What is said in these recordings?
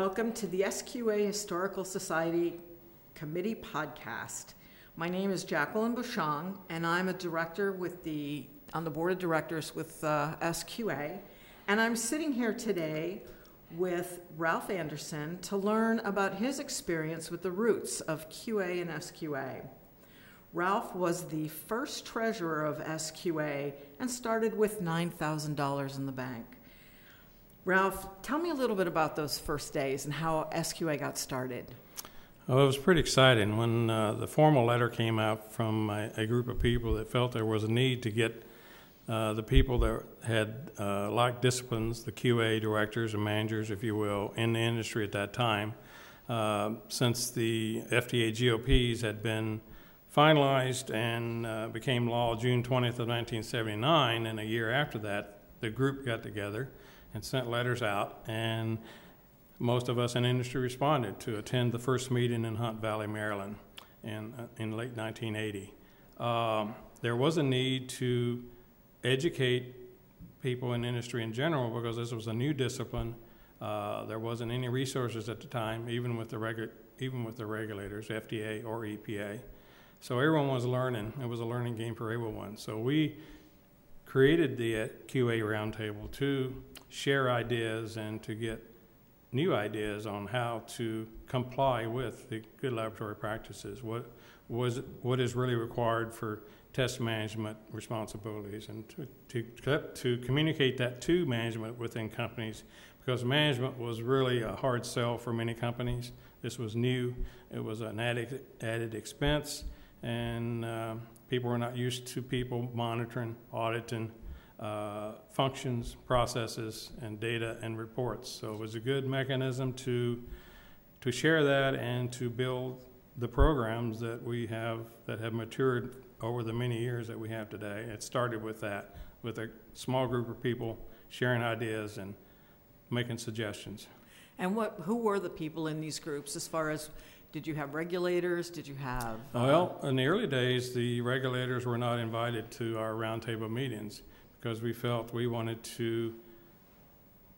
welcome to the SQA Historical Society Committee podcast. My name is Jacqueline Bouchon, and I'm a director with the on the board of directors with uh, SQA. And I'm sitting here today with Ralph Anderson to learn about his experience with the roots of QA and SQA. Ralph was the first treasurer of SQA and started with $9,000 in the bank. Ralph, tell me a little bit about those first days and how SQA got started. Well, it was pretty exciting when uh, the formal letter came out from a, a, group of people that felt there was a need to get uh, the people that had uh, like disciplines, the QA directors and managers, if you will, in the industry at that time. Uh, since the FDA GLPs had been finalized and uh, became law June 20th of 1979, and a year after that, the group got together and sent letters out, and most of us in industry responded to attend the first meeting in Hunt Valley, Maryland, in, uh, in late 1980. Um, there was a need to educate people in industry in general because this was a new discipline. Uh, there wasn't any resources at the time, even with the regu- even with the regulators, FDA or EPA. So everyone was learning. It was a learning game for everyone. So we created the QA roundtable to share ideas and to get new ideas on how to comply with the good laboratory practices. What was what is really required for test management responsibilities, and to, to to communicate that to management within companies, because management was really a hard sell for many companies. This was new; it was an added added expense, and uh, people were not used to people monitoring, auditing uh, functions, processes, and data and reports. So it was a good mechanism to to share that and to build the programs that we have that have matured over the many years that we have today. It started with that, with a small group of people sharing ideas and making suggestions. And what who were the people in these groups as far as did you have regulators? Did you have? Uh, well, in the early days, the regulators were not invited to our roundtable meetings because we felt we wanted to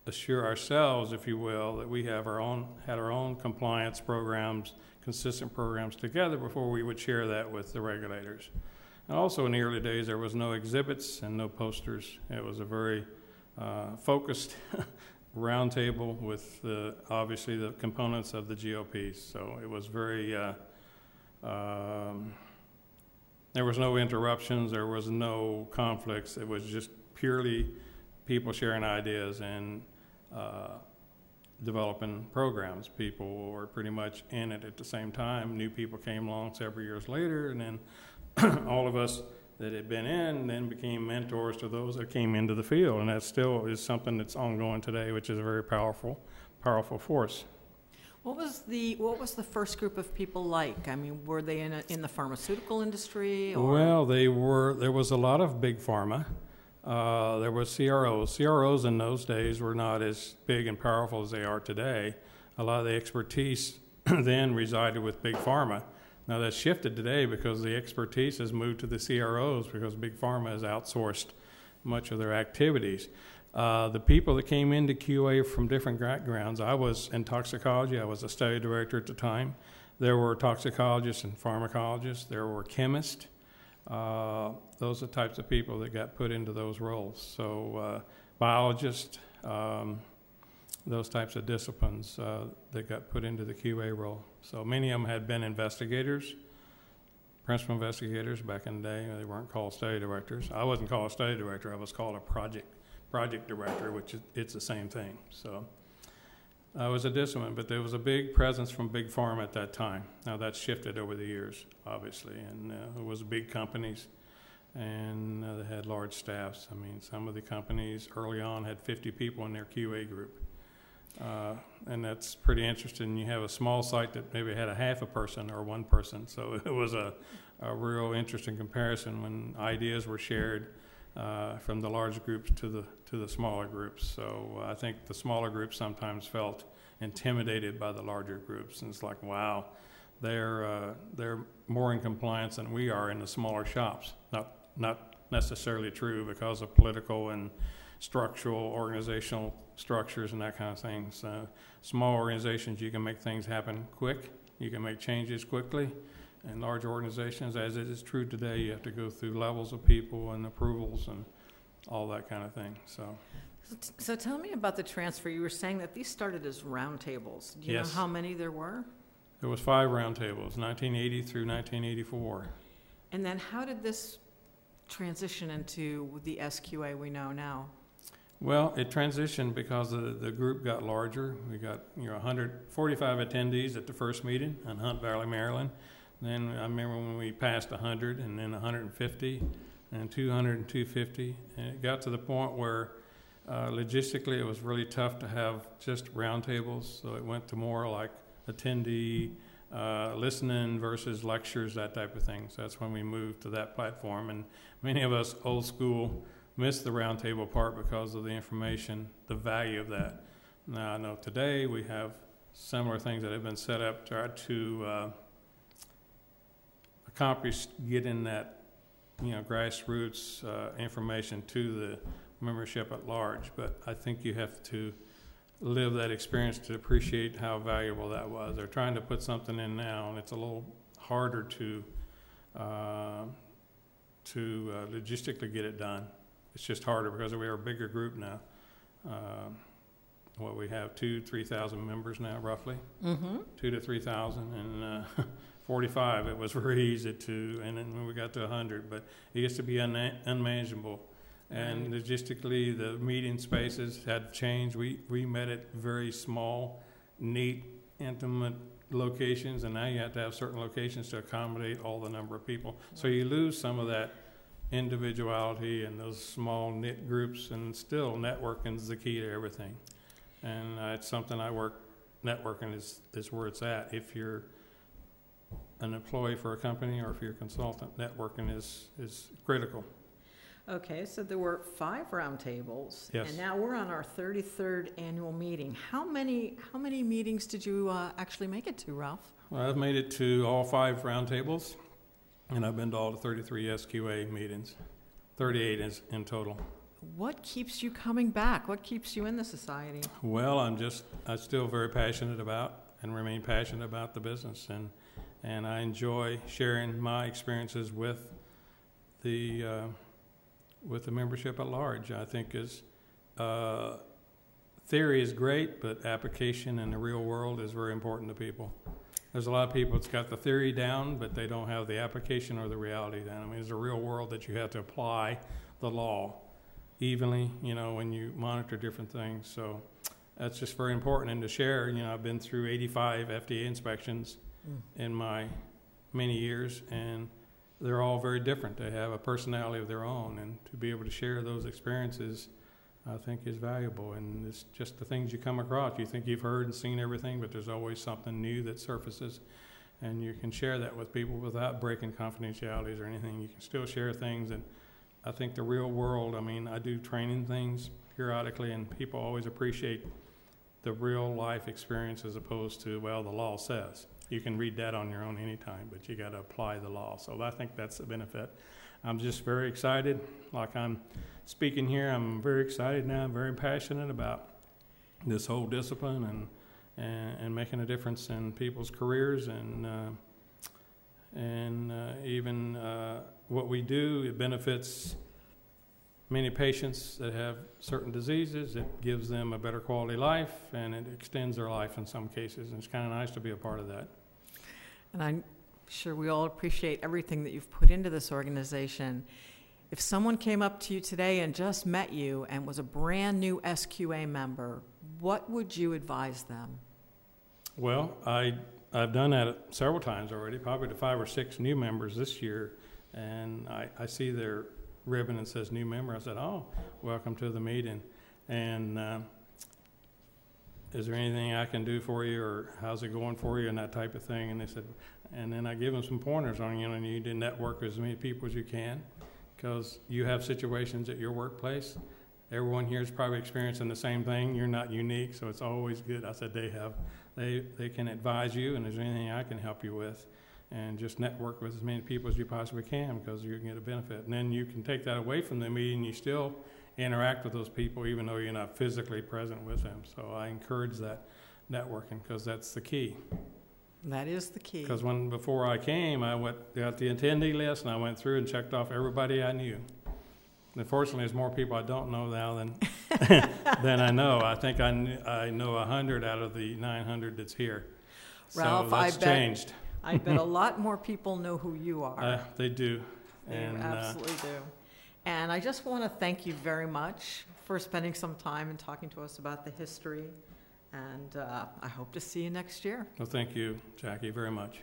assure ourselves, if you will, that we have our own had our own compliance programs, consistent programs together before we would share that with the regulators. And also in the early days, there was no exhibits and no posters. It was a very uh, focused roundtable with the, obviously the components of the GLPs. So it was very. Uh, um, there was no interruptions. There was no conflicts. It was just purely people sharing ideas and uh, developing programs. People were pretty much in it at the same time. New people came along several years later, and then all of us that had been in then became mentors to those that came into the field, and that still is something that's ongoing today, which is a very powerful, powerful force. What was the what was the first group of people like? I mean, were they in a, in the pharmaceutical industry? Or? Well, they were. There was a lot of big pharma. Uh, there was CROs. CROs in those days were not as big and powerful as they are today. A lot of the expertise then resided with big pharma. Now that's shifted today because the expertise has moved to the CROs because big pharma has outsourced much of their activities. Uh, the people that came into QA from different backgrounds, I was in toxicology, I was a study director at the time. There were toxicologists and pharmacologists, there were chemists, uh, those are the types of people that got put into those roles. So, uh, biologists, um, those types of disciplines uh, that got put into the QA role. So, many of them had been investigators, principal investigators back in the day. They weren't called study directors. I wasn't called a study director, I was called a project project director, which is, it's the same thing. So, I was a discipline, but there was a big presence from big pharma at that time. Now that's shifted over the years, obviously, and uh, it was big companies, and uh, they had large staffs. I mean, some of the companies early on had 50 people in their QA group, uh, and that's pretty interesting. You have a small site that maybe had a half a person or one person, so it was a, a real interesting comparison when ideas were shared. Uh, from the large groups to the to the smaller groups. So uh, I think the smaller groups sometimes felt intimidated by the larger groups, and it's like, wow, they're uh, they're more in compliance than we are in the smaller shops. Not not necessarily true because of political and structural, organizational structures and that kind of thing. So small organizations, you can make things happen quick. You can make changes quickly. And large organizations, as it is true today, you have to go through levels of people and approvals and all that kind of thing. So So tell me about the transfer. You were saying that these started as roundtables. Do you know how many there were? there was five roundtables, 1980 through 1984. And then how did this transition into the SQA we know now? Well, it transitioned because the, the group got larger. We got you know 145 attendees at the first meeting in Hunt Valley, Maryland. Then I remember when we passed 100, and then 150, and 200 and 250, and it got to the point where uh, logistically it was really tough to have just roundtables. So it went to more like attendee uh, listening versus lectures, that type of thing. So that's when we moved to that platform. And many of us old school missed the roundtable part because of the information, the value of that. Now I know today we have similar things that have been set up to to uh, accomplish getting that you know grassroots uh, information to the membership at large. But I think you have to live that experience to appreciate how valuable that was. They're trying to put something in now, and it's a little harder to uh, to uh, logistically get it done. It's just harder because we are a bigger group now. Uh, what we have two, three thousand members now, roughly Mm-hmm. two to three thousand, and uh, forty-five. It was very easy to, and then when we got to a hundred, but it used to be unma- unmanageable. And logistically, the meeting spaces had changed. We we met at very small, neat, intimate locations, and now you have to have certain locations to accommodate all the number of people. So you lose some of that individuality and those small knit groups, and still networking is the key to everything. And uh, it's something I work networking is, is where it's at. If you're an employee for a company or if you're a consultant, networking is, is critical. Okay, so there were five roundtables. Yes. And now we're on our 33rd annual meeting. How many, how many meetings did you uh, actually make it to, Ralph? Well, I've made it to all five roundtables, and I've been to all the 33 SQA meetings, 38 is in total. What keeps you coming back? What keeps you in the society? Well, I'm just, I'm still very passionate about and remain passionate about the business, and, and I enjoy sharing my experiences with the, uh, with the membership at large. I think is, uh, theory is great, but application in the real world is very important to people. There's a lot of people that's got the theory down, but they don't have the application or the reality down. I mean, it's a real world that you have to apply the law evenly, you know, when you monitor different things. So that's just very important. And to share, you know, I've been through 85 FDA inspections hmm. in my many years, and they're all very different. They have a personality of their own, and to be able to share those experiences, I think, is valuable. And it's just the things you come across. You think you've heard and seen everything, but there's always something new that surfaces. And you can share that with people without breaking confidentialities or anything. You can still share things and I think the real world, I mean, I do training things periodically, and people always appreciate the real life experience as opposed to, well, the law says. You can read that on your own anytime, but you got to apply the law. So I think that's the benefit. I'm just very excited. Like I'm speaking here, I'm very excited now. I'm very passionate about this whole discipline and, and, and making a difference in people's careers and, uh, and uh, even uh, what we do, it benefits many patients that have certain diseases. It gives them a better quality life and it extends their life in some cases. And it's kind of nice to be a part of that. And I'm sure we all appreciate everything that you've put into this organization. If someone came up to you today and just met you and was a brand new SQA member, what would you advise them? Well, I, I've done that several times already, probably to five or six new members this year. And I, I see their ribbon and says new member. I said, oh, welcome to the meeting. And uh, is there anything I can do for you or how's it going for you and that type of thing? And they said, and then I give them some pointers on, you know, you need to network with as many people as you can because you have situations at your workplace. Everyone here is probably experiencing the same thing. You're not unique, so it's always good. I said they have, they, they can advise you, and is there anything I can help you with? And just network with as many people as you possibly can because you can get a benefit. And then you can take that away from the meeting. You still interact with those people even though you're not physically present with them. So I encourage that networking because that's the key. That is the key. Because when before I came, I went got the attendee list and I went through and checked off everybody I knew. Unfortunately, there's more people I don't know now than than I know. I think I kn- I know a hundred out of the 900 that's here. Ralph, so I that's bet- changed. I bet a lot more people know who you are. Uh, they do. They and, uh, absolutely do. And I just want to thank you very much for spending some time and talking to us about the history. And uh, I hope to see you next year. Well, thank you, Jackie, very much.